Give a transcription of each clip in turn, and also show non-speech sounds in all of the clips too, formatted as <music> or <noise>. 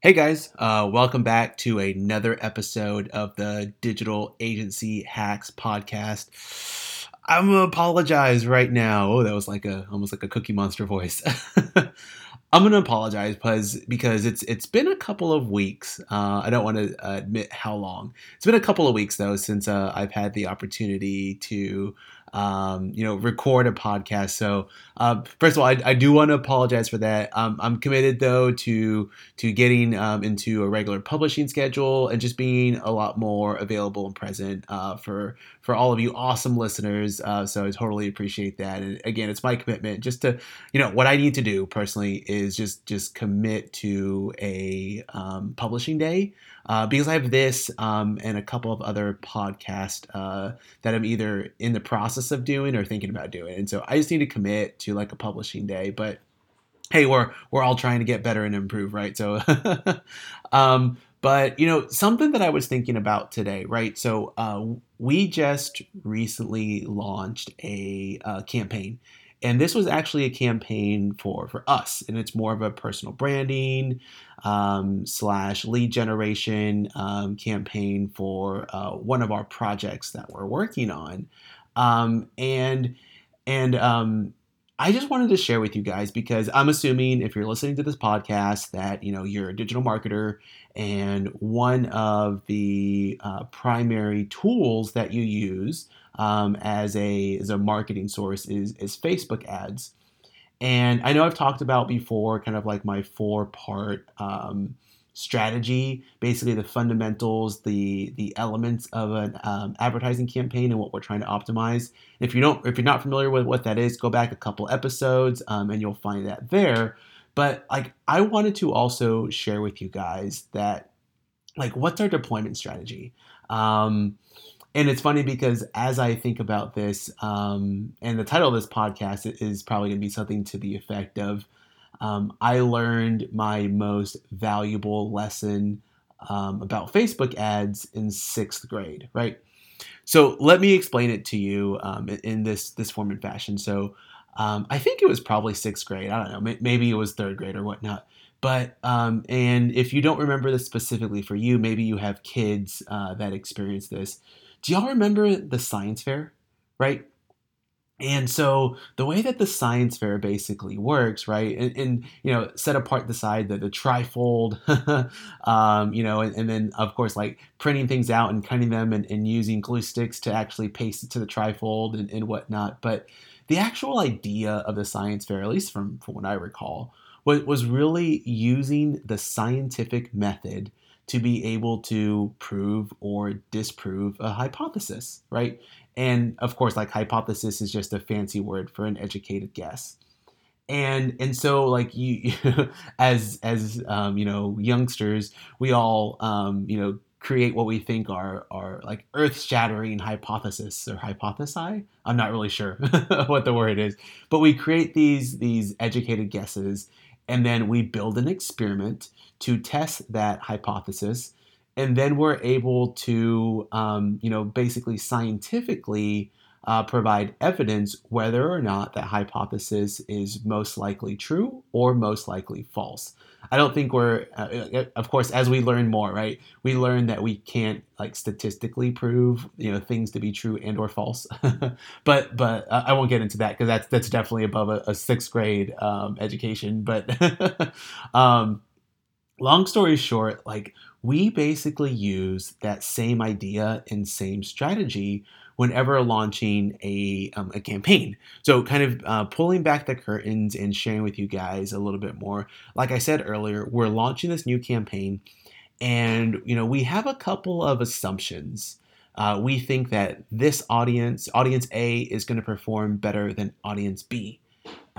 Hey guys, uh, welcome back to another episode of the Digital Agency Hacks podcast. I'm gonna apologize right now. Oh, that was like a almost like a Cookie Monster voice. <laughs> I'm gonna apologize because because it's it's been a couple of weeks. Uh, I don't want to admit how long. It's been a couple of weeks though since uh, I've had the opportunity to um, you know, record a podcast. So, uh, first of all, I, I do want to apologize for that. Um, I'm committed though to to getting um, into a regular publishing schedule and just being a lot more available and present uh, for for all of you awesome listeners. Uh, so I totally appreciate that. And again, it's my commitment just to, you know, what I need to do personally is just just commit to a um, publishing day uh, because I have this um, and a couple of other podcasts uh, that I'm either in the process of doing or thinking about doing. And so I just need to commit to like a publishing day. But hey, we're we're all trying to get better and improve, right? So, <laughs> um, but you know, something that I was thinking about today, right? So uh, we just recently launched a uh, campaign and this was actually a campaign for for us and it's more of a personal branding um, slash lead generation um, campaign for uh, one of our projects that we're working on um, and and um, I just wanted to share with you guys because I'm assuming if you're listening to this podcast that you know you're a digital marketer and one of the uh, primary tools that you use um, as a as a marketing source is is Facebook ads. And I know I've talked about before, kind of like my four part um, strategy, basically the fundamentals, the the elements of an um, advertising campaign, and what we're trying to optimize. If you don't, if you're not familiar with what that is, go back a couple episodes, um, and you'll find that there. But like, I wanted to also share with you guys that, like, what's our deployment strategy? Um, and it's funny because as I think about this, um, and the title of this podcast is probably going to be something to the effect of um, I learned my most valuable lesson um, about Facebook ads in sixth grade, right? So let me explain it to you um, in this this form and fashion. So um, I think it was probably sixth grade. I don't know, maybe it was third grade or whatnot. But um, and if you don't remember this specifically for you, maybe you have kids uh, that experience this. Do y'all remember the science fair? Right? And so the way that the science fair basically works, right, and, and you know, set apart the side the, the trifold, <laughs> um, you know, and, and, then of course like printing things out and cutting them and, and using glue sticks to actually paste it to the trifold and, and whatnot. But the actual idea of the science fair, at least from, from what I recall, was, was really using the scientific method to be able to prove or disprove a hypothesis, right? And of course, like hypothesis is just a fancy word for an educated guess. And and so like you, <laughs> as as um, you know youngsters, we all um, you know create what we think are are like earth shattering hypothesis or hypothesi. I'm not really sure <laughs> what the word is, but we create these these educated guesses and then we build an experiment to test that hypothesis and then we're able to um, you know basically scientifically uh, provide evidence whether or not that hypothesis is most likely true or most likely false. I don't think we're uh, uh of course as we learn more right we learn that we can't like statistically prove you know things to be true and or false. <laughs> But but uh, i won't get into that because that's that's definitely above a, a sixth grade um, education but <laughs> um, long story short like we basically use that same idea and same strategy whenever launching a, um, a campaign. So, kind of uh, pulling back the curtains and sharing with you guys a little bit more. Like I said earlier, we're launching this new campaign, and you know we have a couple of assumptions. Uh, we think that this audience, audience A, is going to perform better than audience B.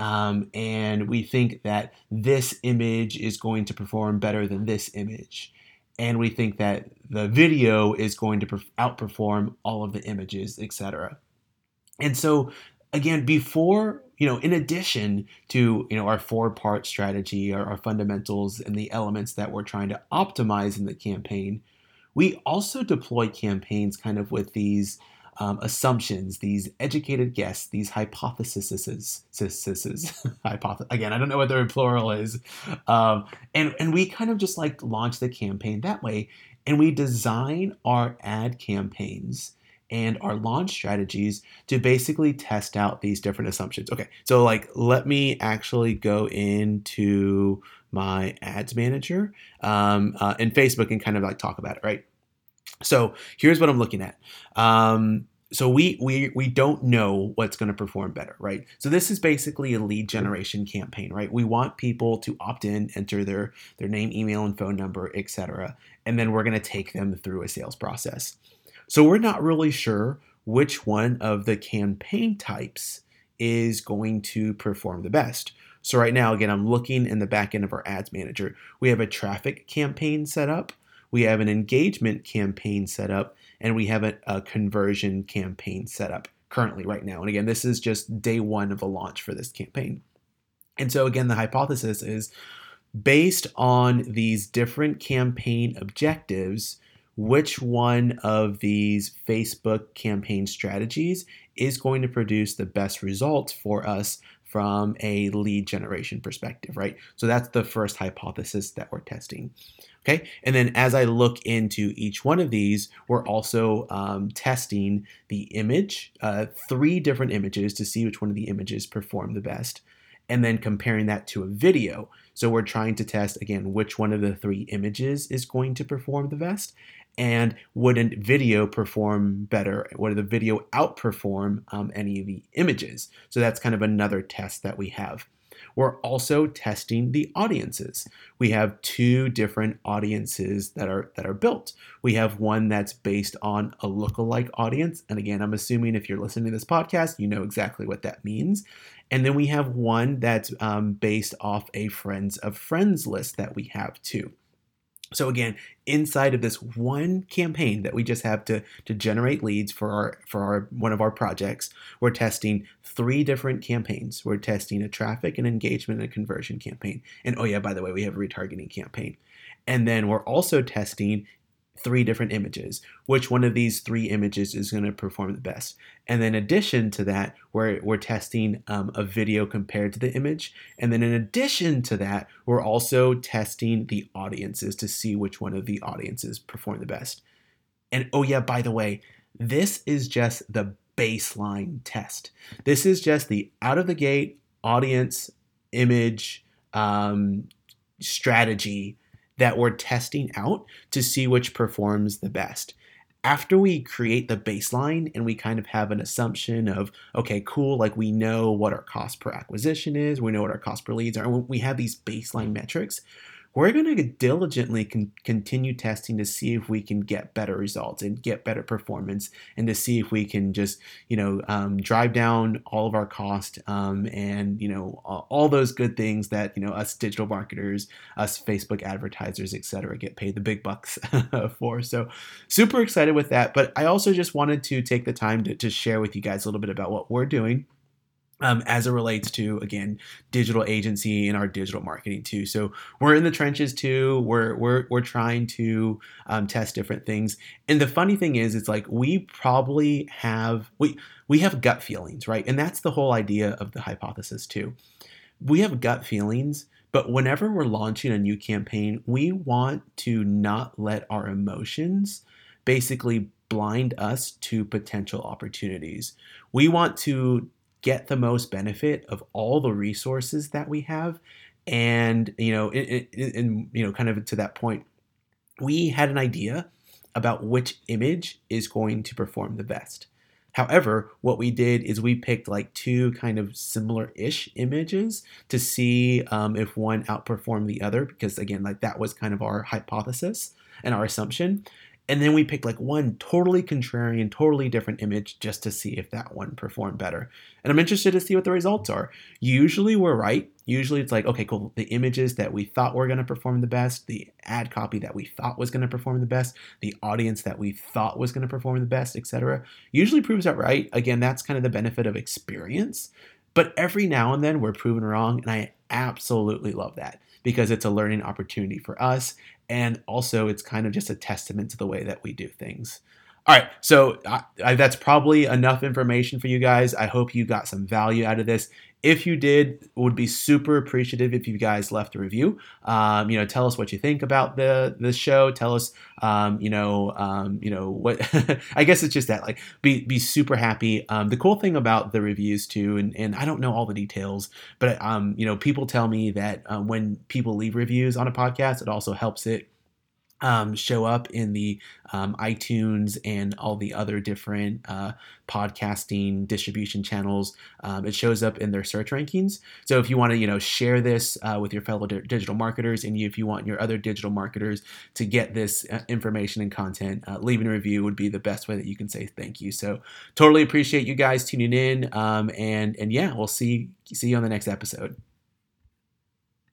Um, and we think that this image is going to perform better than this image and we think that the video is going to outperform all of the images, etc. And so again, before you know, in addition to you know our four-part strategy, our, our fundamentals, and the elements that we're trying to optimize in the campaign, we also deploy campaigns kind of with these um, assumptions, these educated guesses, these hypotheses, hypothesis. <laughs> Again, I don't know what the plural is, um, and and we kind of just like launch the campaign that way, and we design our ad campaigns and our launch strategies to basically test out these different assumptions. Okay, so like let me actually go into my ads manager um, uh, Facebook and kind of like talk about it, right? So here's what I'm looking at. Um, so we we we don't know what's going to perform better, right? So this is basically a lead generation campaign, right? We want people to opt in, enter their their name, email, and phone number, etc., and then we're going to take them through a sales process. So we're not really sure which one of the campaign types is going to perform the best. So right now, again, I'm looking in the back end of our ads manager. We have a traffic campaign set up, we have an engagement campaign set up, and we have a, a conversion campaign set up currently right now. And again, this is just day one of the launch for this campaign. And so again, the hypothesis is based on these different campaign objectives, which one of these Facebook campaign strategies is going to produce the best results for us from a lead generation perspective, right? So that's the first hypothesis that we're testing. Okay, and then as I look into each one of these, we're also um, testing the image, uh, three different images to see which one of the images perform the best, and then comparing that to a video. So we're trying to test again which one of the three images is going to perform the best, and wouldn't video perform better? Would the video outperform um, any of the images? So that's kind of another test that we have. We're also testing the audiences. We have two different audiences that are that are built. We have one that's based on a lookalike audience, and again, I'm assuming if you're listening to this podcast, you know exactly what that means. And then we have one that's um, based off a friends of friends list that we have too. So again, inside of this one campaign that we just have to to generate leads for our for our one of our projects, we're testing three different campaigns. We're testing a traffic, and engagement, and a conversion campaign. And oh yeah, by the way, we have a retargeting campaign. And then we're also testing three different images. Which one of these three images is going to perform the best? And then in addition to that, we're, we're testing um, a video compared to the image. And then in addition to that, we're also testing the audiences to see which one of the audiences perform the best. And oh yeah, by the way, this is just the baseline test. This is just the out of the gate audience image um, strategy that we're testing out to see which performs the best. After we create the baseline and we kind of have an assumption of, okay, cool, like we know what our cost per acquisition is, we know what our cost per leads are, we have these baseline metrics, we're going to diligently con- continue testing to see if we can get better results and get better performance and to see if we can just you know um, drive down all of our cost um, and you know all those good things that you know us digital marketers us facebook advertisers etc get paid the big bucks <laughs> for. So super excited with that but i also just wanted to take the time to, to share with you guys a little bit about what we're doing um, as it relates to again digital agency and our digital marketing too. So we're in the trenches too. We're we're we're trying to um, test different things. And the funny thing is, it's like we probably have we we have gut feelings, right? And that's the whole idea of the hypothesis too. We have gut feelings, but whenever we're launching a new campaign, we want to not let our emotions basically blind us to potential opportunities. We want to get the most benefit of all the resources that we have. And you know and you know kind of to that point we had an idea about which image is going to perform the best. However what we did is we picked like two kind of similar-ish images to see um, if one outperformed the other because again like that was kind of our hypothesis and our assumption and then we picked like one totally contrarian, totally different image just to see if that one performed better. And I'm interested to see what the results are. Usually we're right. Usually it's like, okay, cool. The images that we thought were going to perform the best, the ad copy that we thought was going to perform the best, the audience that we thought was going to perform the best, etc. Usually proves out right. Again, that's kind of the benefit of experience. But every now and then we're proven wrong, and I absolutely love that because it's a learning opportunity for us and also it's kind of just a testament to the way that we do things. All right, so I, I, that's probably enough information for you guys. I hope you got some value out of this. If you did, would be super appreciative if you guys left a review. Um, you know, tell us what you think about the the show. Tell us, um, you know, um, you know what. <laughs> I guess it's just that, like, be be super happy. Um, the cool thing about the reviews too, and and I don't know all the details, but um, you know, people tell me that uh, when people leave reviews on a podcast, it also helps it um, show up in the um, iTunes and all the other different uh, podcasting distribution channels. Um, it shows up in their search rankings. So if you want to, you know, share this uh, with your fellow di- digital marketers, and if you want your other digital marketers to get this uh, information and content, uh, leaving a review would be the best way that you can say thank you. So totally appreciate you guys tuning in, um, and and yeah, we'll see see you on the next episode.